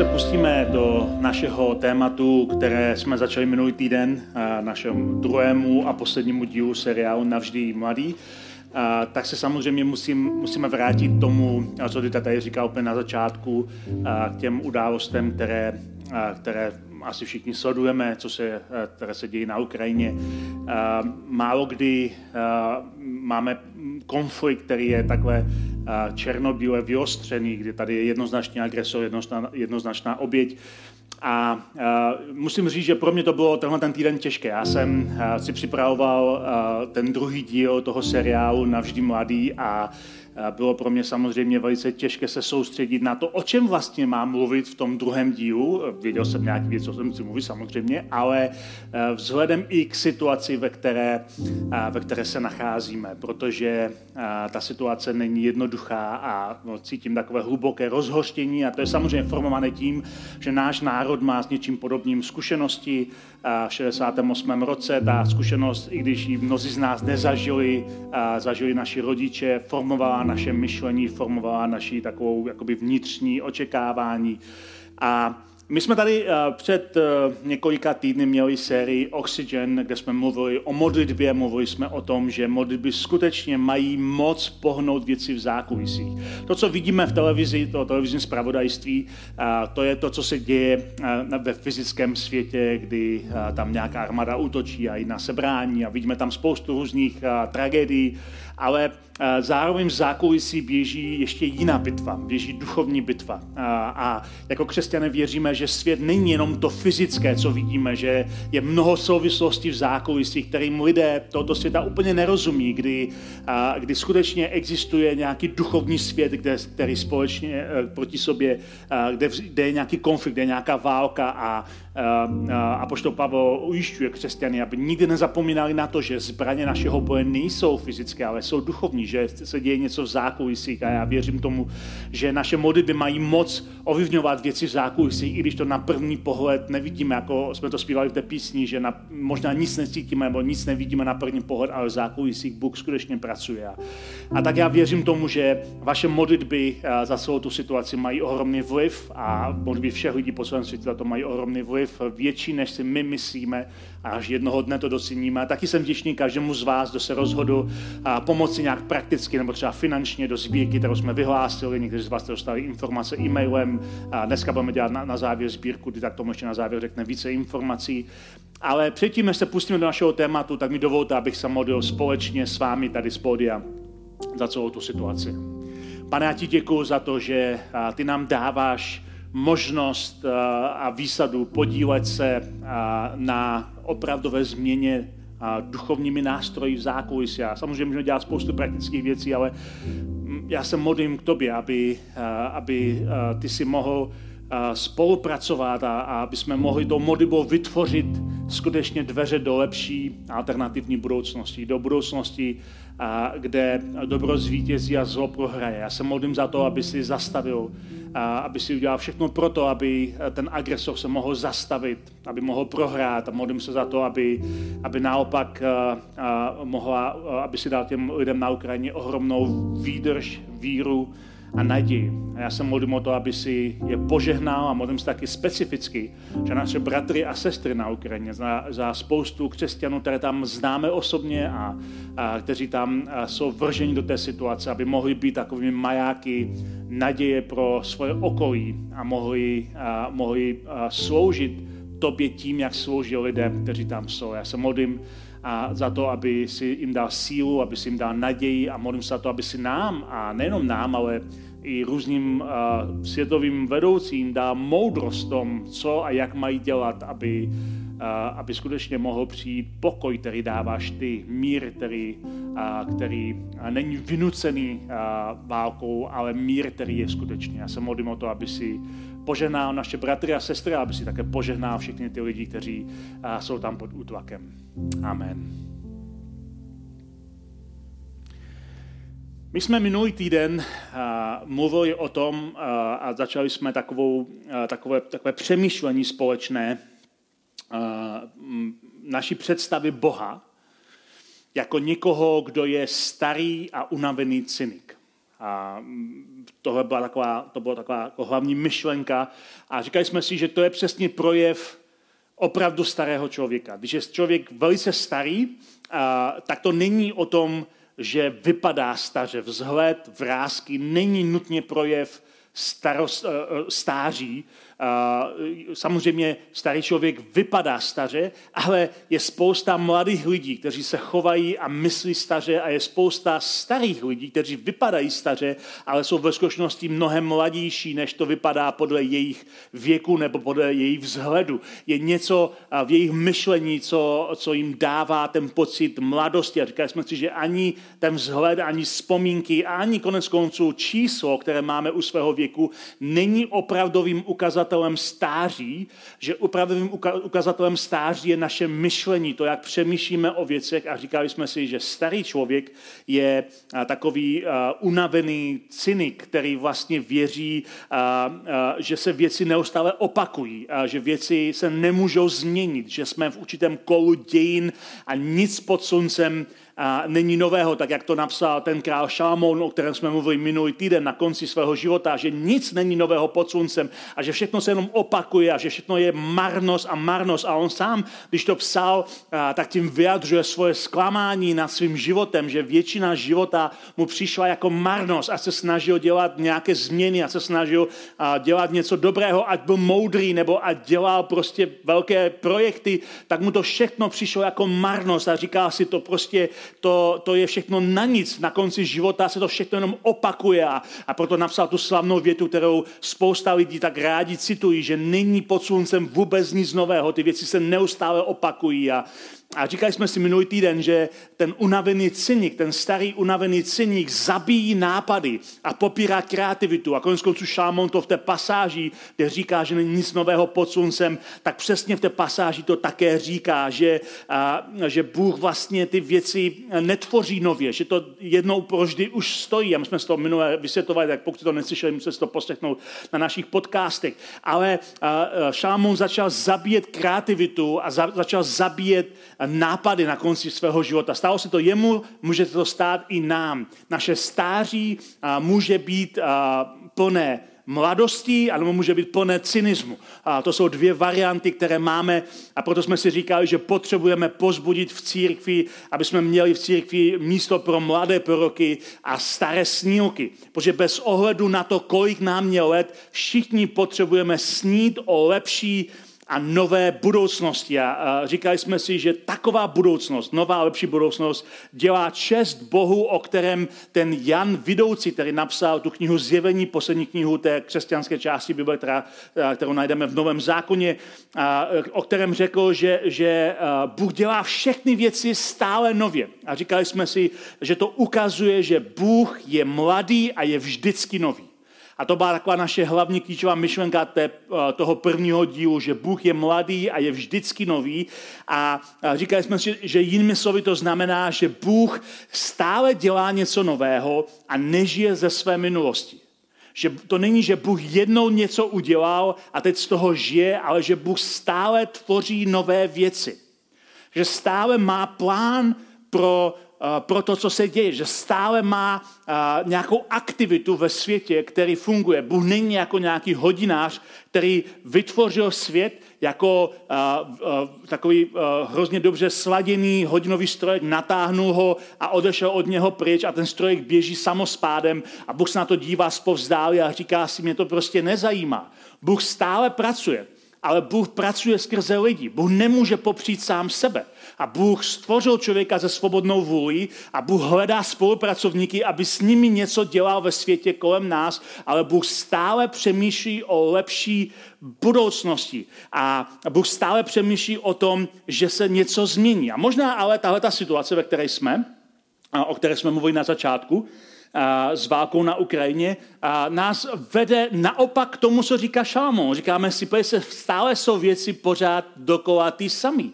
Se pustíme do našeho tématu, které jsme začali minulý týden, našemu druhému a poslednímu dílu seriálu Navždy mladý, tak se samozřejmě musím, musíme vrátit tomu, co ty tady říkal úplně na začátku, k těm událostem, které, které asi všichni sledujeme, co se, které se dějí na Ukrajině. Málo kdy máme konflikt, který je takhle černobíle vyostřený, kdy tady je jednoznačný agresor, jednoznačná oběť. A uh, musím říct, že pro mě to bylo tenhle ten týden těžké. Já jsem uh, si připravoval uh, ten druhý díl toho seriálu Navždy mladý a bylo pro mě samozřejmě velice těžké se soustředit na to, o čem vlastně mám mluvit v tom druhém dílu. Věděl jsem nějaký věc, o jsem chci mluvit samozřejmě, ale eh, vzhledem i k situaci, ve které, eh, ve které se nacházíme, protože eh, ta situace není jednoduchá a no, cítím takové hluboké rozhoštění a to je samozřejmě formované tím, že náš národ má s něčím podobným zkušenosti. V 68. roce ta zkušenost, i když ji mnozí z nás nezažili, zažili naši rodiče, formovala naše myšlení, formovala naší takovou jakoby vnitřní očekávání. A my jsme tady eh, před eh, několika týdny měli sérii Oxygen, kde jsme mluvili o modlitbě, mluvili jsme o tom, že modlitby skutečně mají moc pohnout věci v zákulisí. To, co vidíme v televizi, to televizní zpravodajství, eh, to je to, co se děje ve fyzickém světě, kdy tam nějaká armáda útočí a i na sebrání a vidíme tam spoustu různých tragédií, ale zároveň v zákulisí běží ještě jiná bitva, běží duchovní bitva. A jako křesťané věříme, že svět není jenom to fyzické, co vidíme, že je mnoho souvislostí v zákulisí, kterým lidé tohoto světa úplně nerozumí, kdy, kdy skutečně existuje nějaký duchovní svět, kde, který společně proti sobě, kde, kde je nějaký konflikt, kde je nějaká válka a a poštol Pavel ujišťuje křesťany, aby nikdy nezapomínali na to, že zbraně našeho boje nejsou fyzické, ale jsou duchovní, že se děje něco v zákulisích a já věřím tomu, že naše modlitby mají moc ovlivňovat věci v zákulisích, i když to na první pohled nevidíme, jako jsme to zpívali v té písni, že na, možná nic necítíme nebo nic nevidíme na první pohled, ale v zákulisích Bůh skutečně pracuje. A tak já věřím tomu, že vaše modlitby za celou tu situaci mají ohromný vliv a modlitby všech lidí po celém světě to mají ohromný vliv vliv větší, než si my myslíme až jednoho dne to doceníme. A taky jsem vděčný každému z vás, kdo se rozhodl a pomoci nějak prakticky nebo třeba finančně do sbírky, kterou jsme vyhlásili. Někteří z vás dostali informace e-mailem. A dneska budeme dělat na, na závěr sbírku, kdy tak tomu ještě na závěr řekne více informací. Ale předtím, než se pustíme do našeho tématu, tak mi dovolte, abych se modlil společně s vámi tady z pódia za celou tu situaci. Pane, já ti děkuji za to, že ty nám dáváš možnost eh, a výsadu podílet se eh, na opravdové změně duchovními nástroji v zákulisí. Samozřejmě můžeme dělat spoustu praktických věcí, ale mm, já se modlím k tobě, aby, eh, aby ty si mohl spolupracovat a, a aby jsme mohli tou modlitbou vytvořit skutečně dveře do lepší alternativní budoucnosti, do budoucnosti, a kde dobro zvítězí a zlo prohraje. Já se modlím za to, aby si zastavil, a aby si udělal všechno pro to, aby ten agresor se mohl zastavit, aby mohl prohrát a modlím se za to, aby, aby naopak a, a mohla, aby si dal těm lidem na Ukrajině ohromnou výdrž, víru, a naději. A já se modlím o to, aby si je požehnal a modlím se taky specificky, že naše bratry a sestry na Ukrajině, za, za spoustu křesťanů, které tam známe osobně a, a kteří tam jsou vrženi do té situace, aby mohli být takovými majáky naděje pro svoje okolí a mohli, a, mohli a sloužit tobě tím, jak slouží lidem, kteří tam jsou. Já se modlím a za to, aby si jim dal sílu, aby si jim dal naději a modlím se za to, aby si nám, a nejenom nám, ale i různým uh, světovým vedoucím dá moudrost tom, co a jak mají dělat, aby, uh, aby skutečně mohl přijít pokoj, který dáváš ty, mír, který, uh, který není vynucený uh, válkou, ale mír, který je skutečně. Já se modlím o to, aby si požehná naše bratry a sestry, aby si také požehná všechny ty lidi, kteří eh, jsou tam pod útlakem. Amen. My jsme minulý týden uh, mluvili o tom uh, a začali jsme takovou, uh, takové, takové přemýšlení společné uh, naší představy Boha jako někoho, kdo je starý a unavený cynik. A tohle byla taková, to byla taková jako hlavní myšlenka. A říkali jsme si, že to je přesně projev opravdu starého člověka. Když je člověk velice starý, a, tak to není o tom, že vypadá staře. Vzhled, vrázky není nutně projev starost, eh, eh, stáří, Samozřejmě starý člověk vypadá staře, ale je spousta mladých lidí, kteří se chovají a myslí staře a je spousta starých lidí, kteří vypadají staře, ale jsou ve skutečnosti mnohem mladější, než to vypadá podle jejich věku nebo podle jejich vzhledu. Je něco v jejich myšlení, co, co jim dává ten pocit mladosti. A říkali jsme si, že ani ten vzhled, ani vzpomínky, ani konec konců číslo, které máme u svého věku, není opravdovým ukazatelem stáří, že opravdovým ukazatelem stáří je naše myšlení, to, jak přemýšlíme o věcech. A říkali jsme si, že starý člověk je takový unavený cynik, který vlastně věří, že se věci neustále opakují, že věci se nemůžou změnit, že jsme v určitém kolu dějin a nic pod sluncem a není nového, tak jak to napsal ten král Šalamón, o kterém jsme mluvili minulý týden na konci svého života, že nic není nového pod sluncem a že všechno se jenom opakuje a že všechno je marnost a marnost. A on sám, když to psal, tak tím vyjadřuje svoje zklamání nad svým životem, že většina života mu přišla jako marnost a se snažil dělat nějaké změny a se snažil dělat něco dobrého, ať byl moudrý nebo ať dělal prostě velké projekty, tak mu to všechno přišlo jako marnost a říkal si to prostě to, to je všechno na nic. Na konci života se to všechno jenom opakuje a, a proto napsal tu slavnou větu, kterou spousta lidí tak rádi citují, že není pod sluncem vůbec nic nového, ty věci se neustále opakují a, a říkali jsme si minulý týden, že ten unavený cynik, ten starý unavený cynik zabíjí nápady a popírá kreativitu. A konec konců Šámon to v té pasáži, kde říká, že není nic nového pod sluncem, tak přesně v té pasáži to také říká, že, a, že Bůh vlastně ty věci netvoří nově, že to jednou proždy už stojí. A my jsme si to minule vysvětlovali, tak pokud to neslyšeli, musíte si to poslechnout na našich podcastech. Ale Šámon začal zabíjet kreativitu a za, začal zabíjet nápady na konci svého života. Stalo se to jemu, může to stát i nám. Naše stáří může být plné mladosti, ale může být plné cynismu. A to jsou dvě varianty, které máme a proto jsme si říkali, že potřebujeme pozbudit v církvi, aby jsme měli v církvi místo pro mladé proroky a staré snílky. Protože bez ohledu na to, kolik nám je let, všichni potřebujeme snít o lepší a nové budoucnosti. A říkali jsme si, že taková budoucnost, nová lepší budoucnost, dělá čest Bohu, o kterém ten Jan Vidoucí, který napsal tu knihu Zjevení, poslední knihu té křesťanské části Bible, která, kterou najdeme v Novém zákoně, o kterém řekl, že, že Bůh dělá všechny věci stále nově. A říkali jsme si, že to ukazuje, že Bůh je mladý a je vždycky nový. A to byla taková naše hlavní klíčová myšlenka té, eh, toho prvního dílu, že Bůh je mladý a je vždycky nový. A říkali jsme si, že jinými slovy to znamená, že Bůh stále dělá něco nového a nežije ze své minulosti. Že to není, že Bůh jednou něco udělal a teď z toho žije, ale že Bůh stále tvoří nové věci. Že stále má plán pro pro to, co se děje, že stále má eh, nějakou aktivitu ve světě, který funguje. Bůh není jako nějaký hodinář, který vytvořil svět jako eh, takový hrozně dobře sladěný hodinový strojek, natáhnul ho a odešel od něho pryč a ten strojek běží samospádem a Bůh se na to dívá zpovzdálí a říká si, mě to prostě nezajímá. Bůh stále pracuje, ale Bůh pracuje skrze lidi. Bůh nemůže popřít sám sebe. A Bůh stvořil člověka ze svobodnou vůli a Bůh hledá spolupracovníky, aby s nimi něco dělal ve světě kolem nás, ale Bůh stále přemýšlí o lepší budoucnosti. A Bůh stále přemýšlí o tom, že se něco změní. A možná ale tahle ta situace, ve které jsme, o které jsme mluvili na začátku, s válkou na Ukrajině, nás vede naopak k tomu, co říká Šalamón. Říkáme si, že stále jsou věci pořád dokola ty samý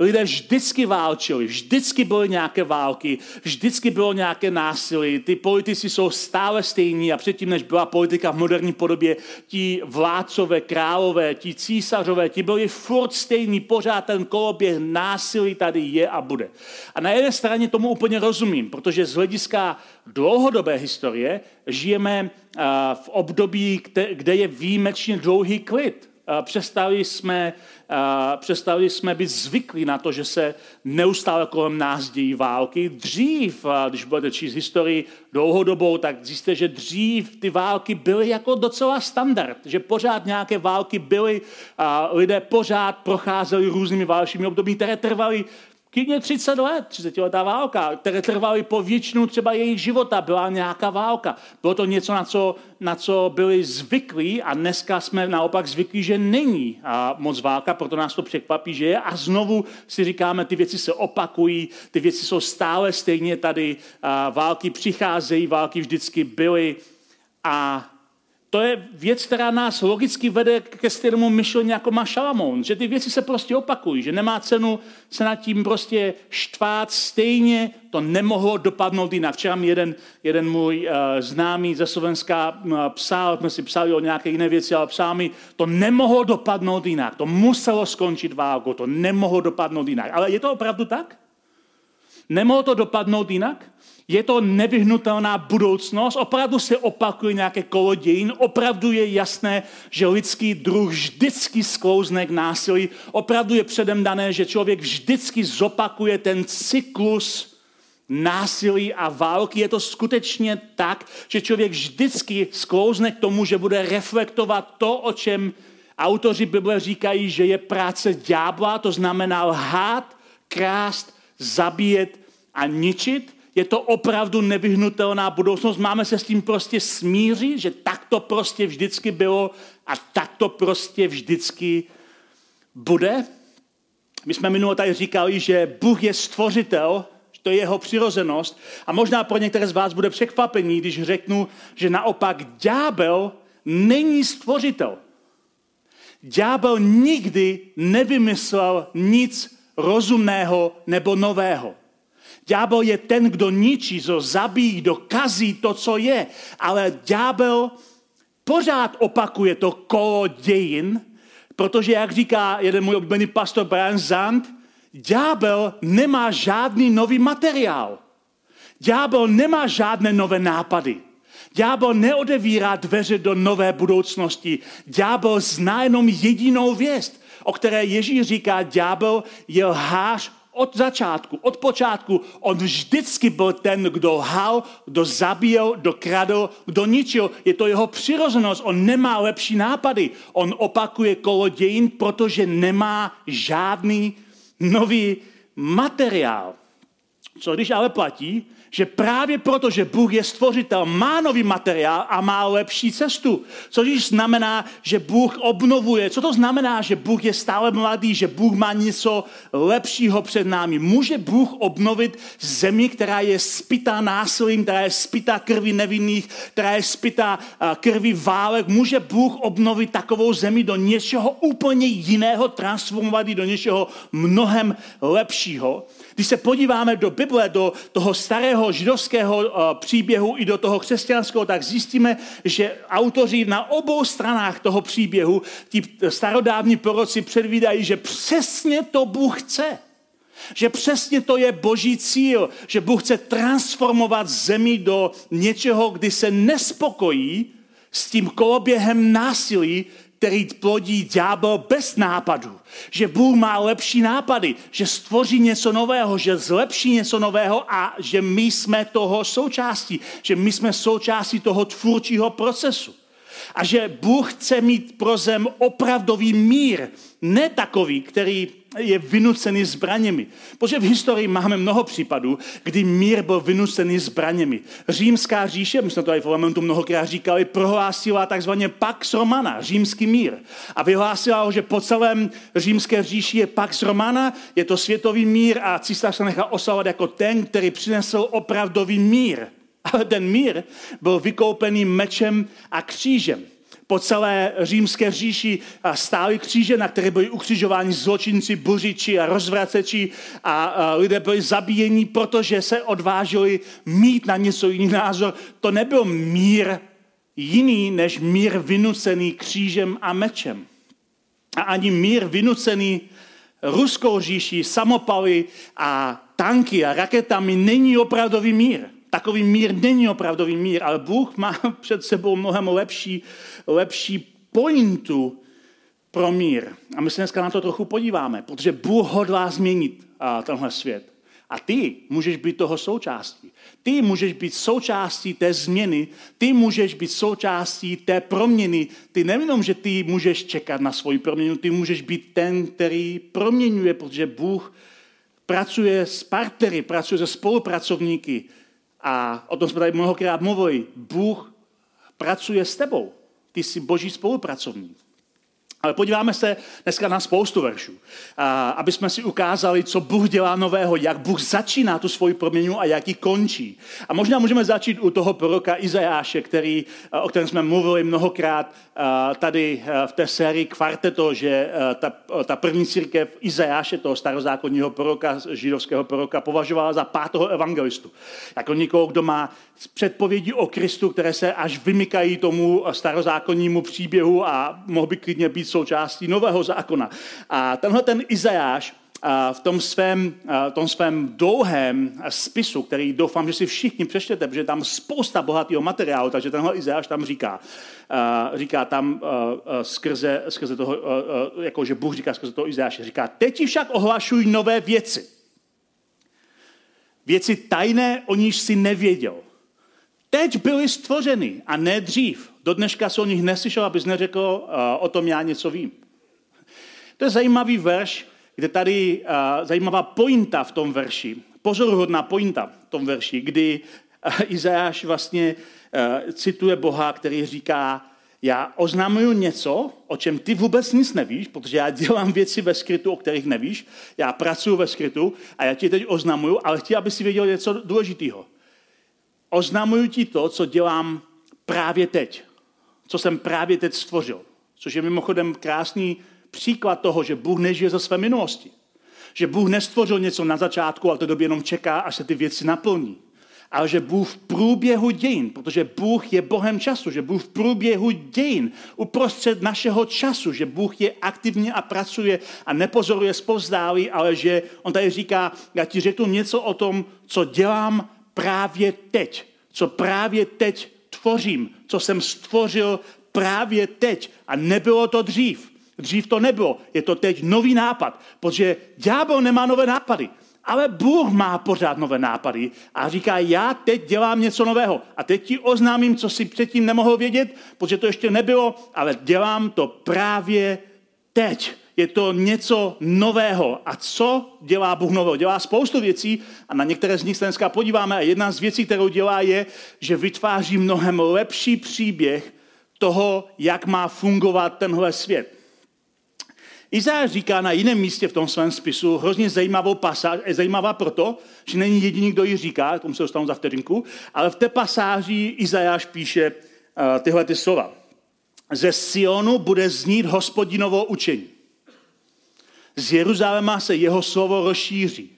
lidé vždycky válčili, vždycky byly nějaké války, vždycky bylo nějaké násilí, ty politici jsou stále stejní a předtím, než byla politika v moderní podobě, ti vládcové, králové, ti císařové, ti byli furt stejní, pořád ten koloběh násilí tady je a bude. A na jedné straně tomu úplně rozumím, protože z hlediska dlouhodobé historie žijeme v období, kde je výjimečně dlouhý klid. Přestali jsme, přestali jsme být zvyklí na to, že se neustále kolem nás dějí války. Dřív, když budete číst historii dlouhodobou, tak zjistíte, že dřív ty války byly jako docela standard, že pořád nějaké války byly lidé pořád procházeli různými válčími období, které trvaly Klidně 30 let, 30 letá válka, které trvaly po většinu třeba jejich života, byla nějaká válka. Bylo to něco, na co, na co byli zvyklí a dneska jsme naopak zvyklí, že není a moc válka, proto nás to překvapí, že je. A znovu si říkáme, ty věci se opakují, ty věci jsou stále stejně tady, a války přicházejí, války vždycky byly a to je věc, která nás logicky vede ke stejnému myšlení, jako má Šalamón, že ty věci se prostě opakují, že nemá cenu se nad tím prostě štvát stejně, to nemohlo dopadnout jinak. Včera mi jeden, jeden můj uh, známý ze Slovenska uh, psal, jsme si psali o nějaké jiné věci, ale psal mi, to nemohlo dopadnout jinak, to muselo skončit válkou, to nemohlo dopadnout jinak. Ale je to opravdu tak? Nemohlo to dopadnout jinak? Je to nevyhnutelná budoucnost, opravdu se opakuje nějaké kolo dějin, opravdu je jasné, že lidský druh vždycky sklouzne k násilí, opravdu je předem dané, že člověk vždycky zopakuje ten cyklus násilí a války. Je to skutečně tak, že člověk vždycky sklouzne k tomu, že bude reflektovat to, o čem autoři Bible říkají, že je práce ďábla, to znamená lhát, krást, zabíjet a ničit. Je to opravdu nevyhnutelná budoucnost. Máme se s tím prostě smířit, že tak to prostě vždycky bylo a tak to prostě vždycky bude. My jsme minule tady říkali, že Bůh je stvořitel, to je jeho přirozenost. A možná pro některé z vás bude překvapení, když řeknu, že naopak ďábel není stvořitel. Ďábel nikdy nevymyslel nic rozumného nebo nového. Ďábel je ten, kdo ničí, kdo zabíjí, kdo kazí to, co je. Ale ďábel pořád opakuje to kolo dějin, protože, jak říká jeden můj oblíbený pastor Brian Zand, ďábel nemá žádný nový materiál. Ďábel nemá žádné nové nápady. Ďábel neodevírá dveře do nové budoucnosti. Ďábel zná jenom jedinou věst, o které Ježíš říká, ďábel je lhář od začátku, od počátku, on vždycky byl ten, kdo hal, kdo zabíjel, kdo kradl, kdo ničil. Je to jeho přirozenost, on nemá lepší nápady. On opakuje kolo dějin, protože nemá žádný nový materiál. Co když ale platí, že právě proto, že Bůh je stvořitel, má nový materiál a má lepší cestu. Což znamená, že Bůh obnovuje. Co to znamená, že Bůh je stále mladý, že Bůh má něco lepšího před námi? Může Bůh obnovit zemi, která je spitá násilím, která je spitá krví nevinných, která je spitá krví válek? Může Bůh obnovit takovou zemi do něčeho úplně jiného, transformovat do něčeho mnohem lepšího? Když se podíváme do Bible, do toho starého židovského eh, příběhu i do toho křesťanského, tak zjistíme, že autoři na obou stranách toho příběhu, ti starodávní proroci předvídají, že přesně to Bůh chce. Že přesně to je boží cíl, že Bůh chce transformovat zemi do něčeho, kdy se nespokojí s tím koloběhem násilí, který plodí ďábel bez nápadu. Že Bůh má lepší nápady, že stvoří něco nového, že zlepší něco nového a že my jsme toho součástí, že my jsme součástí toho tvůrčího procesu. A že Bůh chce mít pro zem opravdový mír, ne takový, který je vynucený zbraněmi. Protože v historii máme mnoho případů, kdy mír byl vynucený zbraněmi. Římská říše, my jsme to tady v parlamentu mnohokrát říkali, prohlásila takzvaně Pax Romana, římský mír. A vyhlásila ho, že po celém římské říši je Pax Romana, je to světový mír a císař se nechá oslavovat jako ten, který přinesl opravdový mír. Ale ten mír byl vykoupený mečem a křížem. Po celé římské říši stály kříže, na které byli ukřižováni zločinci, buřiči a rozvraceči a lidé byli zabíjeni, protože se odvážili mít na něco jiný názor. To nebyl mír jiný než mír vynucený křížem a mečem. A ani mír vynucený ruskou říši, samopaly a tanky a raketami není opravdový mír. Takový mír není opravdový mír, ale Bůh má před sebou mnohem lepší, lepší pointu pro mír. A my se dneska na to trochu podíváme, protože Bůh hodlá změnit tenhle svět. A ty můžeš být toho součástí. Ty můžeš být součástí té změny, ty můžeš být součástí té proměny. Ty nejenom, že ty můžeš čekat na svoji proměnu, ty můžeš být ten, který proměňuje, protože Bůh pracuje s partnery, pracuje se spolupracovníky. A o tom jsme tady mnohokrát mluvili. Bůh pracuje s tebou. Ty jsi boží spolupracovník. Ale podíváme se dneska na spoustu veršů, aby jsme si ukázali, co Bůh dělá nového, jak Bůh začíná tu svoji proměnu a jak ji končí. A možná můžeme začít u toho proroka Izajáše, který, o kterém jsme mluvili mnohokrát tady v té sérii Kvarteto, že ta, ta první církev Izajáše, toho starozákonního proroka, židovského proroka, považovala za pátého evangelistu. Jako někoho, kdo má předpovědi o Kristu, které se až vymykají tomu starozákonnímu příběhu a mohl by klidně být součástí nového zákona. A tenhle ten Izajáš v tom svém, v tom svém dlouhém spisu, který doufám, že si všichni přečtete, protože tam spousta bohatého materiálu, takže tenhle Izajáš tam říká, říká tam skrze, skrze toho, jako že Bůh říká skrze toho Izajáše, říká, teď však ohlašuj nové věci. Věci tajné, o níž si nevěděl. Teď byly stvořeny a ne dřív. Do dneška se o nich neslyšel, abys neřekl, uh, o tom já něco vím. To je zajímavý verš, kde tady uh, zajímavá pointa v tom verši, pozoruhodná pointa v tom verši, kdy uh, Izajáš vlastně cituje Boha, který říká, já oznamuju něco, o čem ty vůbec nic nevíš, protože já dělám věci ve skrytu, o kterých nevíš, já pracuji ve skrytu a já ti teď oznamuju, ale chci, aby si věděl něco důležitého. Oznamuju ti to, co dělám právě teď co jsem právě teď stvořil. Což je mimochodem krásný příklad toho, že Bůh nežije ze své minulosti. Že Bůh nestvořil něco na začátku, ale to době jenom čeká, až se ty věci naplní. Ale že Bůh v průběhu dějin, protože Bůh je Bohem času, že Bůh v průběhu dějin, uprostřed našeho času, že Bůh je aktivně a pracuje a nepozoruje zpozdálí, ale že on tady říká, já ti řeknu něco o tom, co dělám právě teď, co právě teď tvořím, co jsem stvořil právě teď. A nebylo to dřív. Dřív to nebylo. Je to teď nový nápad, protože ďábel nemá nové nápady. Ale Bůh má pořád nové nápady a říká, já teď dělám něco nového. A teď ti oznámím, co si předtím nemohl vědět, protože to ještě nebylo, ale dělám to právě teď je to něco nového. A co dělá Bůh nového? Dělá spoustu věcí a na některé z nich se dneska podíváme. A jedna z věcí, kterou dělá, je, že vytváří mnohem lepší příběh toho, jak má fungovat tenhle svět. Izáš říká na jiném místě v tom svém spisu hrozně zajímavou pasáž, je zajímavá proto, že není jediný, kdo ji říká, tomu se dostanu za vteřinku, ale v té pasáži Izajáš píše uh, tyhle ty slova. Ze Sionu bude znít hospodinovo učení. Z Jeruzaléma se jeho slovo rozšíří.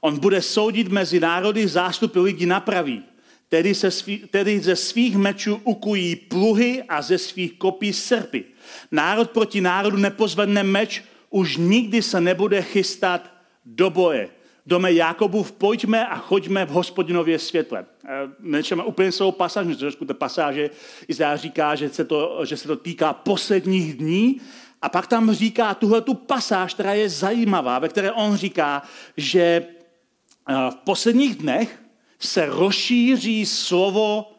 On bude soudit mezi národy, zástupy lidí napraví. Tedy, se svý, tedy ze svých mečů ukují pluhy a ze svých kopí srpy. Národ proti národu nepozvedne meč, už nikdy se nebude chystat do boje. Dome Jakobův, pojďme a choďme v hospodinově světle. Eh, nečeme úplně celou pasáž, trošku té pasáže Izáš říká, že se, to, že se to týká posledních dní a pak tam říká tuhle tu pasáž, která je zajímavá, ve které on říká, že eh, v posledních dnech se rozšíří slovo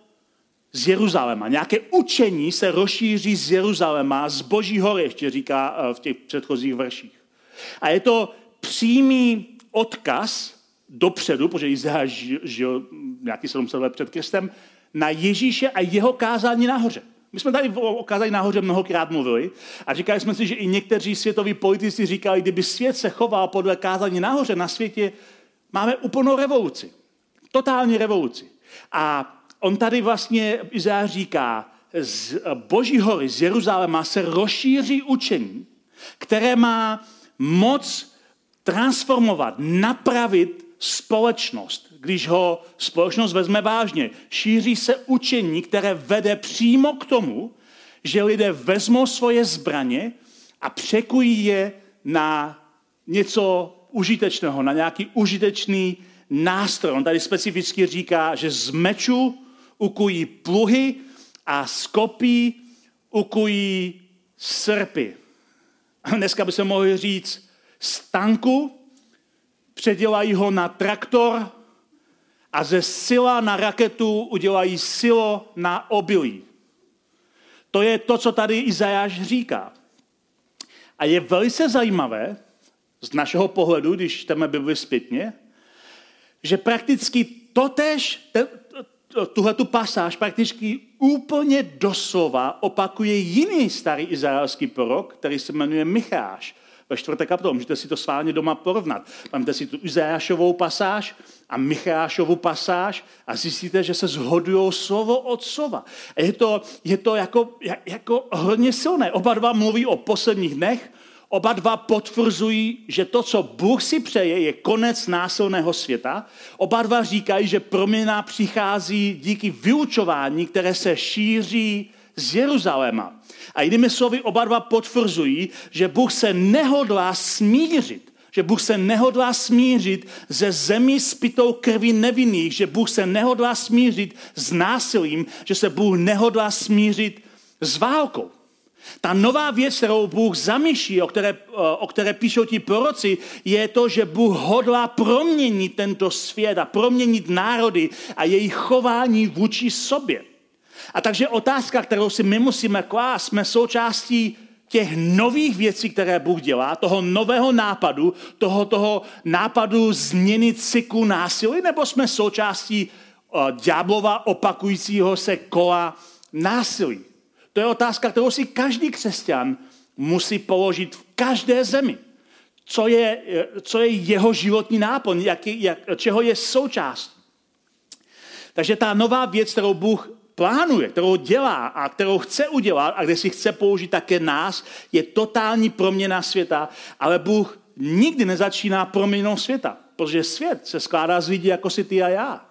z Jeruzaléma. Nějaké učení se rozšíří z Jeruzaléma, z Boží hory, ještě říká eh, v těch předchozích verších. A je to přímý odkaz dopředu, protože Izáš žil nějaký 700 let před Kristem, na Ježíše a jeho kázání nahoře. My jsme tady o kázání nahoře mnohokrát mluvili a říkali jsme si, že i někteří světoví politici říkali, kdyby svět se choval podle kázání nahoře na světě, máme úplnou revoluci. Totální revoluci. A on tady vlastně Izáš říká, z Boží hory, z Jeruzaléma se rozšíří učení, které má moc transformovat, napravit společnost, když ho společnost vezme vážně. Šíří se učení, které vede přímo k tomu, že lidé vezmou svoje zbraně a překují je na něco užitečného, na nějaký užitečný nástroj. On tady specificky říká, že z meču ukují pluhy a z kopí ukují srpy. Dneska by se mohli říct z tanku, předělají ho na traktor a ze sila na raketu udělají silo na obilí. To je to, co tady Izajáš říká. A je velice zajímavé, z našeho pohledu, když čteme Bibli zpětně, že prakticky totež, tuhle tu pasáž prakticky úplně doslova opakuje jiný starý izraelský prorok, který se jmenuje Micháš ve čtvrté kapitole. Můžete si to sválně doma porovnat. Máte si tu Izajášovou pasáž a Michášovu pasáž a zjistíte, že se zhodují slovo od slova. A je to, je to jako, jako hodně silné. Oba dva mluví o posledních dnech, Oba dva potvrzují, že to, co Bůh si přeje, je konec násilného světa. Oba dva říkají, že proměna přichází díky vyučování, které se šíří z Jeruzaléma. A jinými slovy, oba dva potvrzují, že Bůh se nehodlá smířit že Bůh se nehodlá smířit ze zemí spitou krví nevinných, že Bůh se nehodlá smířit s násilím, že se Bůh nehodlá smířit s válkou. Ta nová věc, kterou Bůh zamýšlí, o které, o které píšou ti proroci, je to, že Bůh hodlá proměnit tento svět a proměnit národy a jejich chování vůči sobě. A takže otázka, kterou si my musíme klást, jsme součástí těch nových věcí, které Bůh dělá, toho nového nápadu, toho, toho nápadu změnit cyklu násilí, nebo jsme součástí uh, ďáblova opakujícího se kola násilí. To je otázka, kterou si každý křesťan musí položit v každé zemi. Co je, co je jeho životní náplň, jak, jak, čeho je součást. Takže ta nová věc, kterou Bůh plánuje, kterou dělá a kterou chce udělat a kde si chce použít také nás, je totální proměna světa, ale Bůh nikdy nezačíná proměnou světa, protože svět se skládá z lidí jako si ty a já.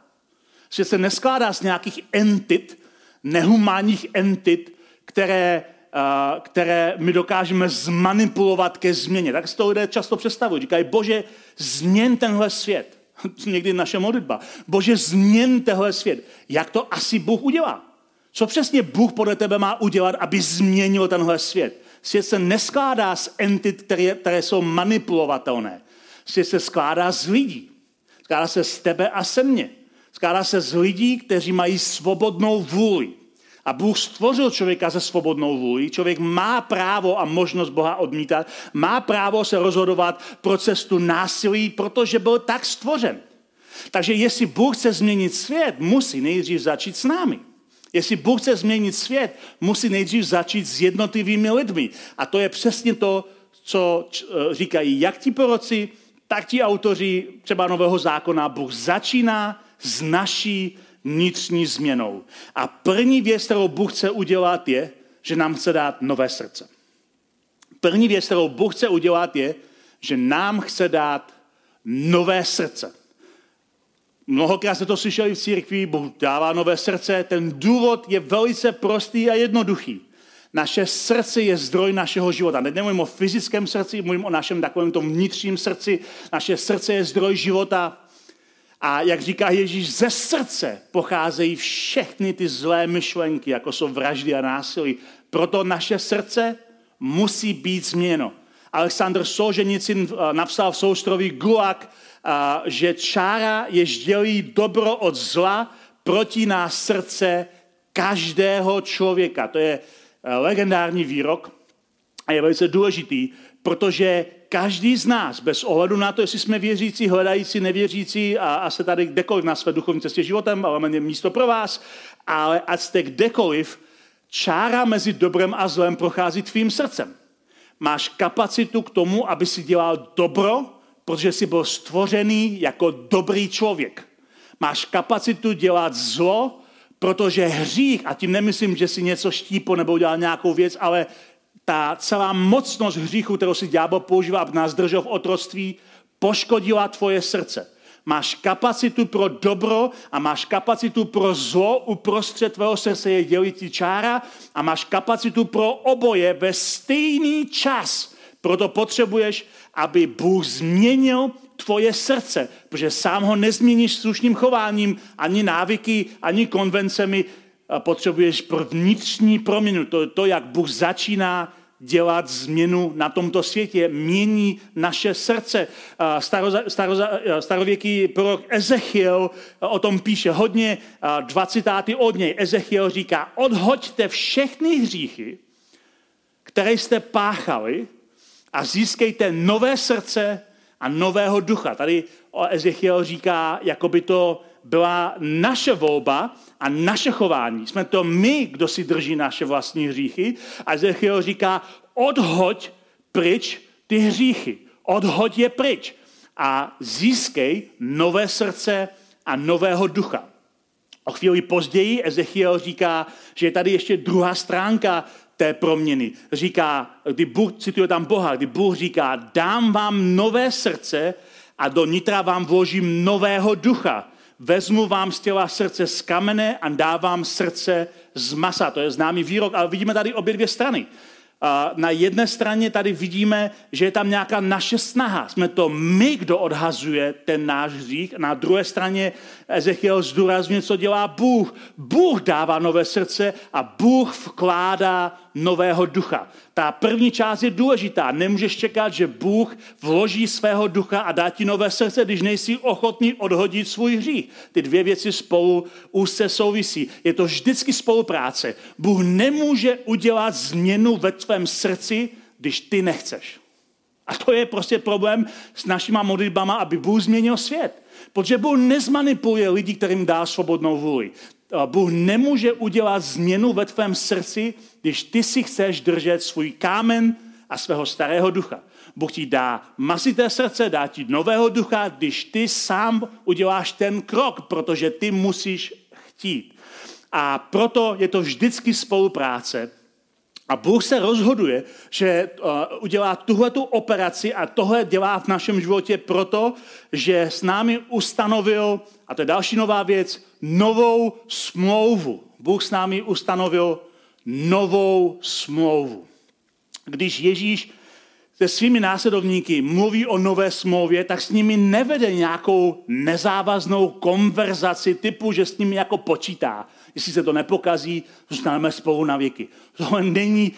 Svět se neskládá z nějakých entit, nehumánních entit, které, uh, které my dokážeme zmanipulovat ke změně. Tak si to lidé často představují. Říkají, bože, změn tenhle svět. Někdy naše modlitba. Bože, změn tenhle svět. Jak to asi Bůh udělá? Co přesně Bůh podle tebe má udělat, aby změnil tenhle svět? Svět se neskládá z entit, které, které jsou manipulovatelné. Svět se skládá z lidí. Skládá se z tebe a se mně. Skládá se z lidí, kteří mají svobodnou vůli. A Bůh stvořil člověka se svobodnou vůli. Člověk má právo a možnost Boha odmítat. Má právo se rozhodovat pro cestu násilí, protože byl tak stvořen. Takže jestli Bůh chce změnit svět, musí nejdřív začít s námi. Jestli Bůh chce změnit svět, musí nejdřív začít s jednotlivými lidmi. A to je přesně to, co eh, říkají jak ti proroci, tak ti autoři třeba Nového zákona. Bůh začíná s naší vnitřní změnou. A první věc, kterou Bůh chce udělat, je, že nám chce dát nové srdce. První věc, kterou Bůh chce udělat, je, že nám chce dát nové srdce. Mnohokrát se to slyšeli v církvi, Bůh dává nové srdce. Ten důvod je velice prostý a jednoduchý. Naše srdce je zdroj našeho života. Teď nemluvím o fyzickém srdci, mluvím o našem takovém tom vnitřním srdci. Naše srdce je zdroj života. A jak říká Ježíš, ze srdce pocházejí všechny ty zlé myšlenky, jako jsou vraždy a násilí. Proto naše srdce musí být změno. Aleksandr Solženicin eh, napsal v soustroví Gulag, eh, že čára jež dělí dobro od zla proti nás srdce každého člověka. To je eh, legendární výrok a je velice důležitý, protože každý z nás, bez ohledu na to, jestli jsme věřící, hledající, nevěřící a, a se tady kdekoliv na své duchovní cestě životem, ale máme místo pro vás, ale ať jste kdekoliv, čára mezi dobrem a zlem prochází tvým srdcem. Máš kapacitu k tomu, aby si dělal dobro, protože jsi byl stvořený jako dobrý člověk. Máš kapacitu dělat zlo, Protože hřích, a tím nemyslím, že si něco štípo nebo udělal nějakou věc, ale ta celá mocnost hříchu, kterou si ďábel používá, aby nás držel v otroctví, poškodila tvoje srdce. Máš kapacitu pro dobro a máš kapacitu pro zlo uprostřed tvého srdce je dělití čára a máš kapacitu pro oboje ve stejný čas. Proto potřebuješ, aby Bůh změnil tvoje srdce, protože sám ho nezměníš slušným chováním, ani návyky, ani konvencemi. Potřebuješ pro vnitřní proměnu. To to, jak Bůh začíná dělat změnu na tomto světě, mění naše srdce. Staroza, staroza, starověký prorok Ezechiel o tom píše hodně, 20. od něj. Ezechiel říká, odhoďte všechny hříchy, které jste páchali a získejte nové srdce a nového ducha. Tady Ezechiel říká, jako by to byla naše volba a naše chování. Jsme to my, kdo si drží naše vlastní hříchy. A Ezechiel říká, odhoď pryč ty hříchy. Odhoď je pryč. A získej nové srdce a nového ducha. O chvíli později Ezechiel říká, že je tady ještě druhá stránka té proměny. Říká, kdy Bůh, cituje tam Boha, kdy Bůh říká, dám vám nové srdce a do nitra vám vložím nového ducha. Vezmu vám z těla srdce z kamene a dávám srdce z masa. To je známý výrok, ale vidíme tady obě dvě strany na jedné straně tady vidíme, že je tam nějaká naše snaha. Jsme to my, kdo odhazuje ten náš hřích. Na druhé straně Ezechiel zdůrazňuje, co dělá Bůh. Bůh dává nové srdce a Bůh vkládá nového ducha. Ta první část je důležitá. Nemůžeš čekat, že Bůh vloží svého ducha a dá ti nové srdce, když nejsi ochotný odhodit svůj hřích. Ty dvě věci spolu úzce souvisí. Je to vždycky spolupráce. Bůh nemůže udělat změnu ve tvém srdci, když ty nechceš. A to je prostě problém s našima modlitbama, aby Bůh změnil svět. Protože Bůh nezmanipuluje lidi, kterým dá svobodnou vůli. Bůh nemůže udělat změnu ve tvém srdci, když ty si chceš držet svůj kámen a svého starého ducha. Bůh ti dá masité srdce, dá ti nového ducha, když ty sám uděláš ten krok, protože ty musíš chtít. A proto je to vždycky spolupráce. A Bůh se rozhoduje, že uh, udělá tuhletu operaci a tohle dělá v našem životě proto, že s námi ustanovil, a to je další nová věc, novou smlouvu. Bůh s námi ustanovil novou smlouvu. Když Ježíš se svými následovníky mluví o nové smlouvě, tak s nimi nevede nějakou nezávaznou konverzaci typu, že s nimi jako počítá. Jestli se to nepokazí, zůstaneme spolu na věky. To není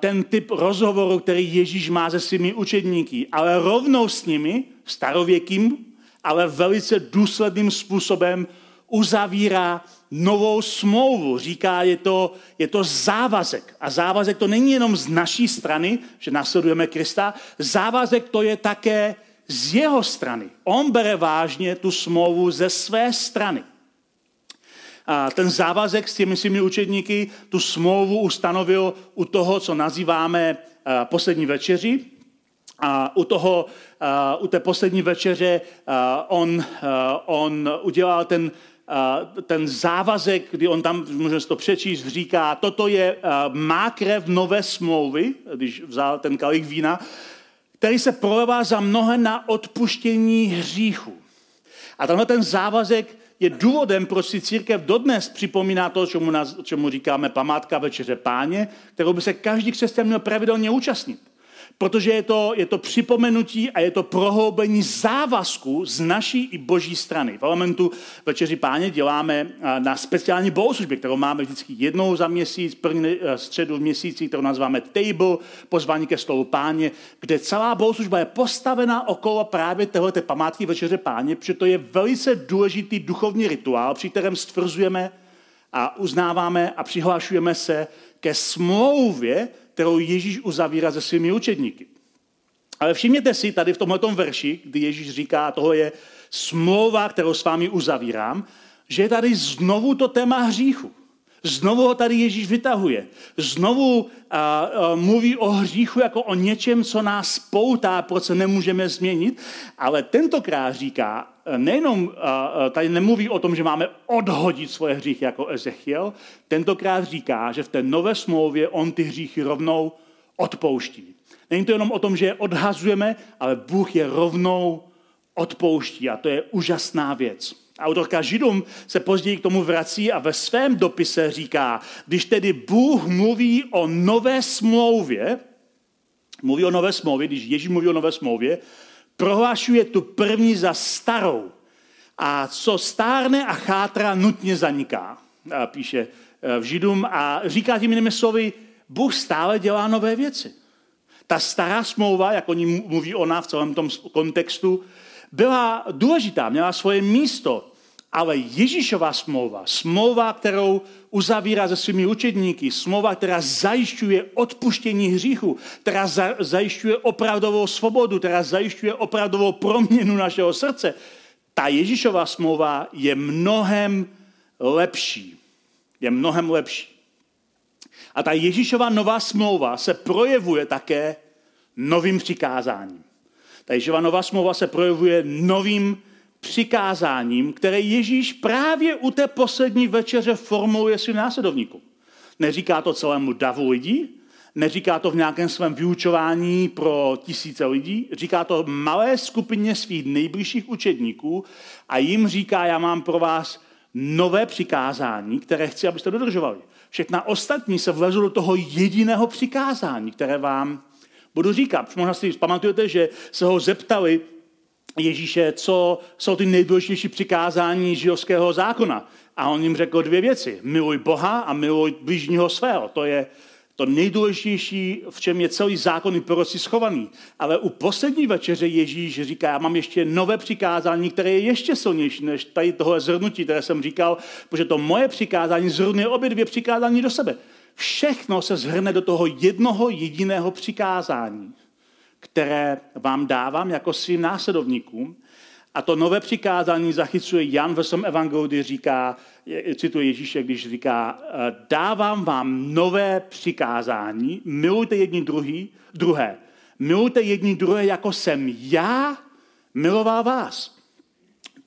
ten typ rozhovoru, který Ježíš má se svými učedníky, ale rovnou s nimi, starověkým, ale velice důsledným způsobem uzavírá novou smlouvu. Říká, je to, je to závazek. A závazek to není jenom z naší strany, že nasledujeme Krista, závazek to je také z jeho strany. On bere vážně tu smlouvu ze své strany. A ten závazek s těmi svými učedníky tu smlouvu ustanovil u toho, co nazýváme eh, poslední večeři. A u, toho, uh, u té poslední večeře uh, on, on udělal ten ten závazek, kdy on tam, můžeme to přečíst, říká, toto je má krev nové smlouvy, když vzal ten kalich vína, který se prolevá za mnohé na odpuštění hříchu. A tenhle ten závazek je důvodem, proč si církev dodnes připomíná to, čemu, nás, čemu říkáme památka večeře páně, kterou by se každý křesťan měl pravidelně účastnit protože je to, je to připomenutí a je to prohloubení závazku z naší i boží strany. V elementu Večeři páně děláme na speciální bohoslužbě, kterou máme vždycky jednou za měsíc, první e, středu v měsíci, kterou nazýváme table, pozvání ke slovu páně, kde celá bohoslužba je postavena okolo právě této památky Večeře páně, protože to je velice důležitý duchovní rituál, při kterém stvrzujeme a uznáváme a přihlašujeme se ke smlouvě, kterou Ježíš uzavírá se svými učedníky. Ale všimněte si tady v tomto verši, kdy Ježíš říká, toho je smlouva, kterou s vámi uzavírám, že je tady znovu to téma hříchu. Znovu ho tady Ježíš vytahuje. Znovu a, a, mluví o hříchu jako o něčem, co nás spoutá, proč se nemůžeme změnit. Ale tentokrát říká, nejenom a, tady nemluví o tom, že máme odhodit svoje hříchy jako Ezechiel, tentokrát říká, že v té nové smlouvě on ty hříchy rovnou odpouští. Není to jenom o tom, že je odhazujeme, ale Bůh je rovnou odpouští a to je úžasná věc. Autorka Židům se později k tomu vrací a ve svém dopise říká, když tedy Bůh mluví o nové smlouvě, mluví o nové smlouvě, když Ježíš mluví o nové smlouvě, prohlašuje tu první za starou. A co stárne a chátra, nutně zaniká, píše eh, v Židům a říká tím jinými slovy, Bůh stále dělá nové věci. Ta stará smlouva, jak oni mluví ona v celém tom kontextu, byla důležitá, měla svoje místo, ale Ježíšová smlouva, smlouva, kterou uzavírá se svými učedníky, smlouva, která zajišťuje odpuštění hříchu, která za, zajišťuje opravdovou svobodu, která zajišťuje opravdovou proměnu našeho srdce, ta Ježíšová smlouva je mnohem lepší. Je mnohem lepší. A ta Ježíšova nová smlouva se projevuje také novým přikázáním. Ta Ježíšova nová smlouva se projevuje novým přikázáním, které Ježíš právě u té poslední večeře formuluje svým následovníkům. Neříká to celému davu lidí, neříká to v nějakém svém vyučování pro tisíce lidí, říká to malé skupině svých nejbližších učedníků a jim říká, já mám pro vás nové přikázání, které chci, abyste dodržovali. Všechna ostatní se vlezou do toho jediného přikázání, které vám budu říkat. Možná si pamatujete, že se ho zeptali Ježíše, co jsou ty nejdůležitější přikázání židovského zákona. A on jim řekl dvě věci. Miluj Boha a miluj blížního svého. To je to nejdůležitější, v čem je celý zákon i proroci schovaný. Ale u poslední večeře Ježíš říká, já mám ještě nové přikázání, které je ještě silnější než tady tohle zhrnutí, které jsem říkal, protože to moje přikázání zhrnuje obě dvě přikázání do sebe. Všechno se zhrne do toho jednoho jediného přikázání které vám dávám jako svým následovníkům. A to nové přikázání zachycuje Jan ve svém evangeliu, kdy říká, cituje Ježíše, když říká, dávám vám nové přikázání, milujte jedni druhý, druhé. Milujte jedni druhé, jako jsem já miloval vás.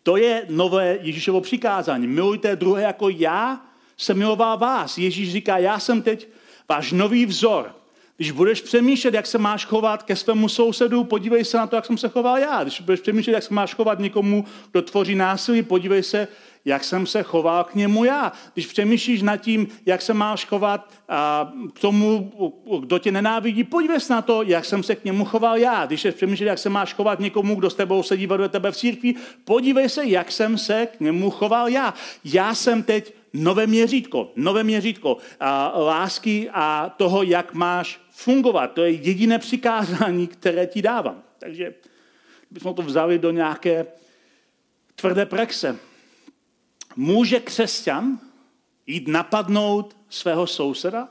To je nové Ježíšovo přikázání. Milujte druhé, jako já jsem miloval vás. Ježíš říká, já jsem teď váš nový vzor. Když budeš přemýšlet, jak se máš chovat ke svému sousedu, podívej se na to, jak jsem se choval já. Když budeš přemýšlet, jak se máš chovat někomu, kdo tvoří násilí, podívej se, jak jsem se choval k němu já. Když přemýšlíš nad tím, jak se máš chovat a, k tomu, kdo tě nenávidí, podívej se na to, jak jsem se k němu choval já. Když přemýšlíš, jak se máš chovat někomu, kdo s tebou sedí vedle tebe v církvi, podívej se, jak jsem se k němu choval já. Já jsem teď nové měřítko, nové měřítko a lásky a toho, jak máš fungovat. To je jediné přikázání, které ti dávám. Takže bychom to vzali do nějaké tvrdé praxe. Může křesťan jít napadnout svého souseda?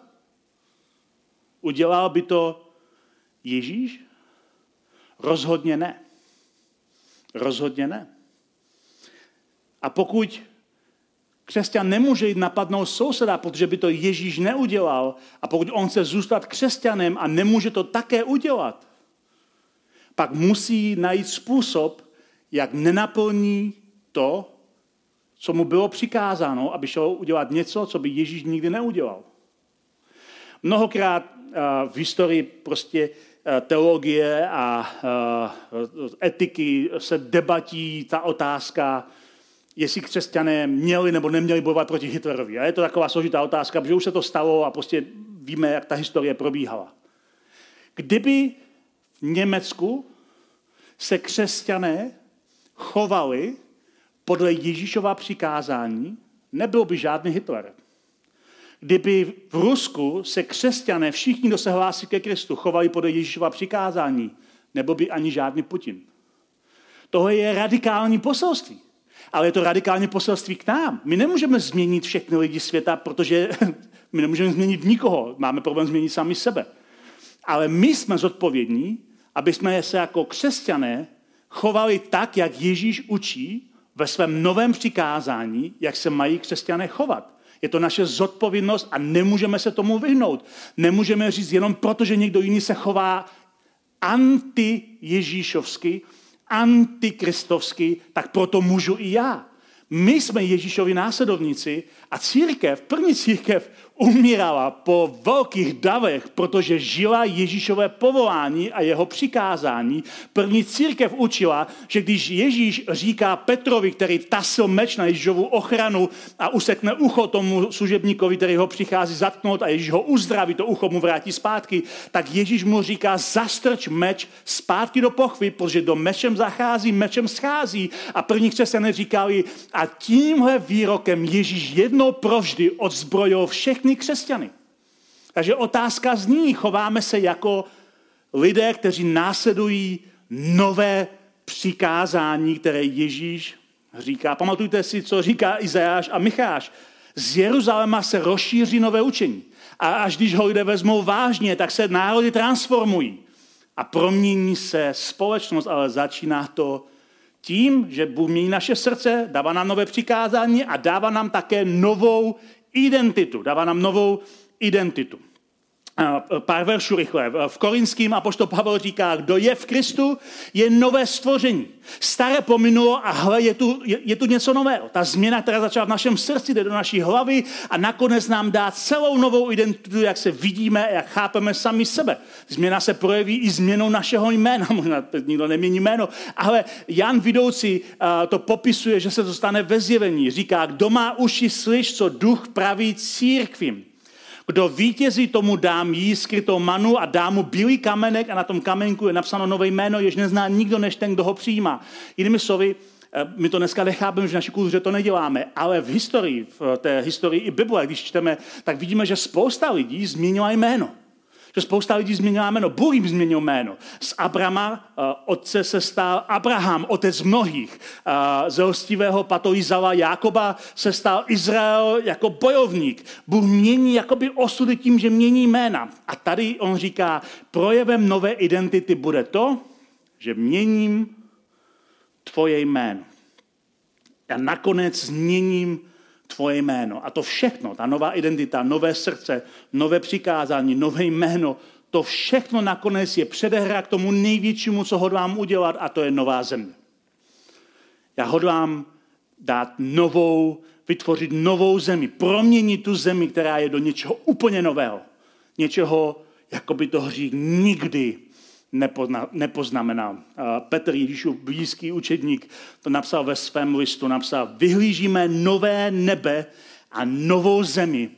Udělal by to Ježíš? Rozhodně ne. Rozhodně ne. A pokud Křesťan nemůže jít napadnout souseda, protože by to Ježíš neudělal. A pokud on chce zůstat křesťanem a nemůže to také udělat, pak musí najít způsob, jak nenaplní to, co mu bylo přikázáno, aby šel udělat něco, co by Ježíš nikdy neudělal. Mnohokrát eh, v historii prostě eh, teologie a eh, etiky se debatí ta otázka, jestli křesťané měli nebo neměli bojovat proti Hitlerovi. A je to taková složitá otázka, protože už se to stalo a prostě víme, jak ta historie probíhala. Kdyby v Německu se křesťané chovali podle Ježíšova přikázání, nebyl by žádný Hitler. Kdyby v Rusku se křesťané, všichni, kdo se hlásí ke Kristu, chovali podle Ježíšova přikázání, nebyl by ani žádný Putin. Tohle je radikální poselství ale je to radikálně poselství k nám. My nemůžeme změnit všechny lidi světa, protože my nemůžeme změnit nikoho. Máme problém změnit sami sebe. Ale my jsme zodpovědní, aby jsme se jako křesťané chovali tak, jak Ježíš učí ve svém novém přikázání, jak se mají křesťané chovat. Je to naše zodpovědnost a nemůžeme se tomu vyhnout. Nemůžeme říct jenom proto, že někdo jiný se chová anti-ježíšovsky, antikristovsky, tak proto můžu i já. My jsme Ježíšovi následovníci a církev, první církev umírala po velkých davech, protože žila Ježíšové povolání a jeho přikázání. První církev učila, že když Ježíš říká Petrovi, který tasil meč na Ježíšovu ochranu a usekne ucho tomu služebníkovi, který ho přichází zatknout a Ježíš ho uzdraví, to ucho mu vrátí zpátky, tak Ježíš mu říká, zastrč meč zpátky do pochvy, protože do mečem zachází, mečem schází. A první křesťané říkali, a tímhle výrokem Ježíš jednou provždy odzbrojil všechny všechny křesťany. Takže otázka zní, chováme se jako lidé, kteří následují nové přikázání, které Ježíš říká. Pamatujte si, co říká Izajáš a Micháš. Z Jeruzaléma se rozšíří nové učení. A až když ho lidé vezmou vážně, tak se národy transformují. A promění se společnost, ale začíná to tím, že Bůh mění naše srdce, dává nám nové přikázání a dává nám také novou identitu, dává nám novou identitu. Pár veršů rychle. V Korinským apoštol Pavel říká, kdo je v Kristu, je nové stvoření. Staré pominulo a hle, je tu, je, je tu něco nového. Ta změna, která začala v našem srdci, jde do naší hlavy a nakonec nám dá celou novou identitu, jak se vidíme, jak chápeme sami sebe. Změna se projeví i změnou našeho jména. Možná nikdo nemění jméno, ale Jan Vidoucí to popisuje, že se to stane ve zjevení. Říká, kdo má uši, slyš, co duch praví církvím. Kdo vítězí, tomu dám jí skrytou manu a dám mu bílý kamenek a na tom kamenku je napsáno nové jméno, jež nezná nikdo než ten, kdo ho přijímá. Jinými slovy, eh, my to dneska nechápeme, že v naší kultuře to neděláme, ale v historii, v té historii i Bible, když čteme, tak vidíme, že spousta lidí změnila jméno že spousta lidí změnila jméno. Bůh jim změnil jméno. Z Abrama uh, otce se stal Abraham, otec mnohých. Uh, z hostivého patolizala Jákoba se stal Izrael jako bojovník. Bůh mění jakoby osudy tím, že mění jména. A tady on říká, projevem nové identity bude to, že měním tvoje jméno. Já nakonec změním tvoje jméno. A to všechno, ta nová identita, nové srdce, nové přikázání, nové jméno, to všechno nakonec je předehra k tomu největšímu, co hodlám udělat, a to je nová země. Já hodlám dát novou, vytvořit novou zemi, proměnit tu zemi, která je do něčeho úplně nového. Něčeho, jako by to hřích nikdy nepozna, nepoznamenal. Petr Ježíšův blízký učedník to napsal ve svém listu, napsal, vyhlížíme nové nebe a novou zemi,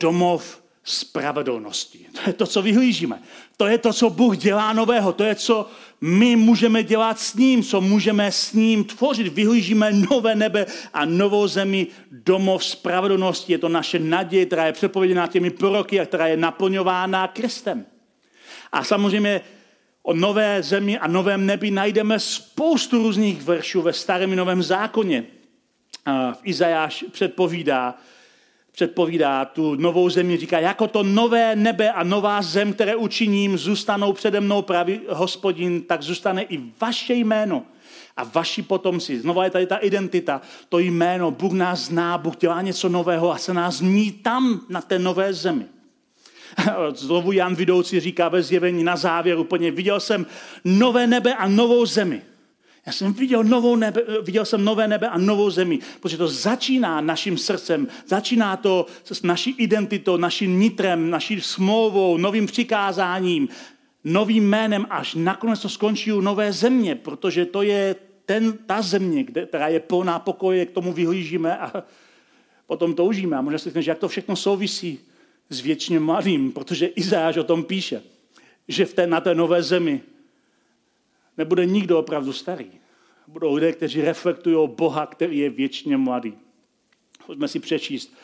domov spravedlnosti. To je to, co vyhlížíme. To je to, co Bůh dělá nového. To je, co my můžeme dělat s ním, co můžeme s ním tvořit. Vyhlížíme nové nebe a novou zemi, domov spravedlnosti. Je to naše naděje, která je předpověděná těmi proroky a která je naplňována Kristem. A samozřejmě o nové zemi a novém nebi najdeme spoustu různých veršů ve starém i novém zákoně. V Izajáš předpovídá, předpovídá tu novou zemi, říká, jako to nové nebe a nová zem, které učiním, zůstanou přede mnou pravý hospodin, tak zůstane i vaše jméno a vaši potomci. Znova je tady ta identita, to jméno, Bůh nás zná, Bůh dělá něco nového a se nás zmí tam na té nové zemi. Znovu Jan Vidoucí říká ve zjevení na závěr úplně, viděl jsem nové nebe a novou zemi. Já jsem viděl, novou nebe, viděl jsem nové nebe a novou zemi, protože to začíná naším srdcem, začíná to s naší identitou, naším nitrem, naší smlouvou, novým přikázáním, novým jménem, až nakonec to skončí u nové země, protože to je ten, ta země, kde, která je plná pokoje, k tomu vyhlížíme a potom toužíme. A možná si že jak to všechno souvisí s věčně mladým, protože Izáš o tom píše, že v té, na té nové zemi nebude nikdo opravdu starý. Budou lidé, kteří reflektují Boha, který je věčně mladý. Pojďme si přečíst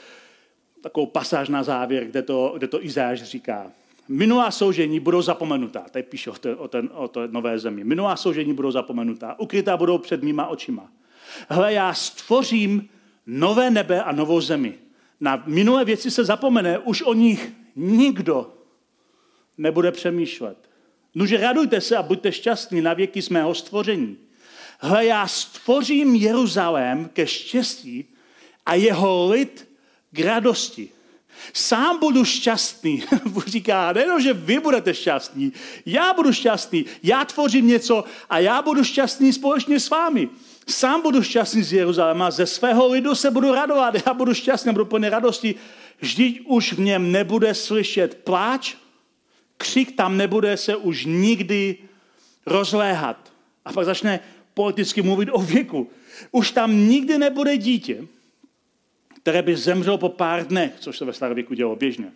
takovou pasáž na závěr, kde to, kde to Izáš říká. Minulá soužení budou zapomenutá. Tady píše o té, o, ten, o té nové zemi. Minulá soužení budou zapomenutá. Ukrytá budou před mýma očima. Hle, já stvořím nové nebe a novou zemi na minulé věci se zapomene, už o nich nikdo nebude přemýšlet. Nože radujte se a buďte šťastní na věky z mého stvoření. Hle, já stvořím Jeruzalém ke štěstí a jeho lid k radosti. Sám budu šťastný. Říká, nejenom, že vy budete šťastní, já budu šťastný, já tvořím něco a já budu šťastný společně s vámi. Sám budu šťastný z Jeruzaléma, ze svého lidu se budu radovat, já budu šťastný, budu plný radosti. Vždyť už v něm nebude slyšet pláč, křik tam nebude se už nikdy rozléhat. A pak začne politicky mluvit o věku. Už tam nikdy nebude dítě, které by zemřelo po pár dnech, což se ve starověku dělo běžně.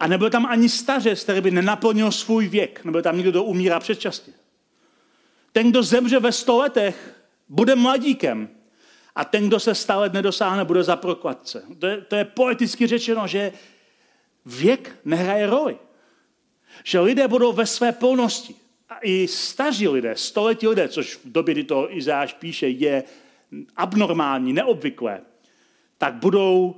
A nebyl tam ani stařec, který by nenaplnil svůj věk. Nebyl tam nikdo, kdo umírá předčasně. Ten, kdo zemře ve sto letech, bude mladíkem. A ten, kdo se stále nedosáhne, bude za prokladce. To je, to je poeticky řečeno, že věk nehraje roli. Že lidé budou ve své plnosti. A i staří lidé, století lidé, což v době, kdy to Izáš píše, je abnormální, neobvyklé, tak budou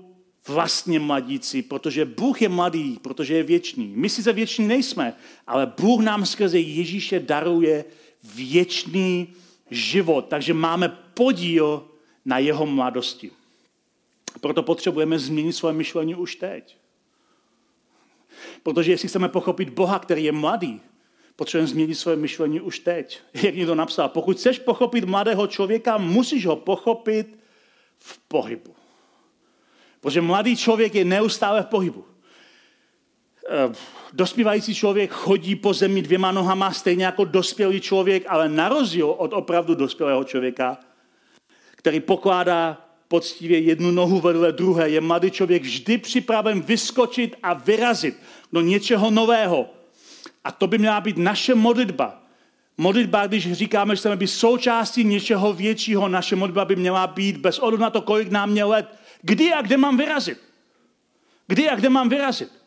vlastně mladíci, protože Bůh je mladý, protože je věčný. My sice věční nejsme, ale Bůh nám skrze Ježíše daruje věčný život, takže máme podíl na jeho mladosti. Proto potřebujeme změnit svoje myšlení už teď. Protože jestli chceme pochopit Boha, který je mladý, potřebujeme změnit svoje myšlení už teď. Jak někdo napsal, pokud chceš pochopit mladého člověka, musíš ho pochopit v pohybu. Protože mladý člověk je neustále v pohybu. Eh, dospívající člověk chodí po zemi dvěma nohama, stejně jako dospělý člověk, ale na rozdíl od opravdu dospělého člověka, který pokládá poctivě jednu nohu vedle druhé, je mladý člověk vždy připraven vyskočit a vyrazit do něčeho nového. A to by měla být naše modlitba. Modlitba, když říkáme, že chceme být součástí něčeho většího, naše modlitba by měla být bez ohledu na to, kolik nám mě let, kdy a kde mám vyrazit. Kdy a kde mám vyrazit.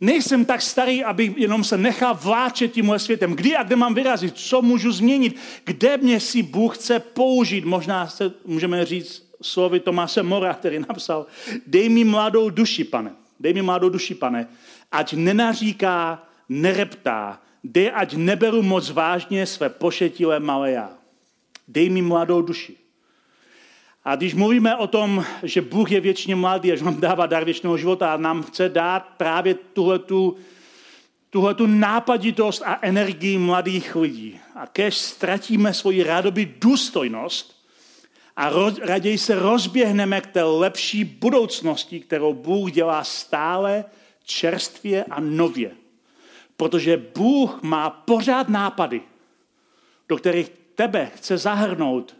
Nejsem tak starý, aby jenom se nechal vláčet tímhle světem. Kdy a kde mám vyrazit? Co můžu změnit? Kde mě si Bůh chce použít? Možná se můžeme říct slovy Tomáše Mora, který napsal, dej mi mladou duši, pane. Dej mi mladou duši, pane. Ať nenaříká, nereptá. Dej, ať neberu moc vážně své pošetilé malé já. Dej mi mladou duši. A když mluvíme o tom, že Bůh je věčně mladý a že nám dává dar věčného života a nám chce dát právě tuhletu, tuhletu nápaditost a energii mladých lidí. A kež ztratíme svoji rádoby důstojnost a roz, raději se rozběhneme k té lepší budoucnosti, kterou Bůh dělá stále, čerstvě a nově. Protože Bůh má pořád nápady, do kterých tebe chce zahrnout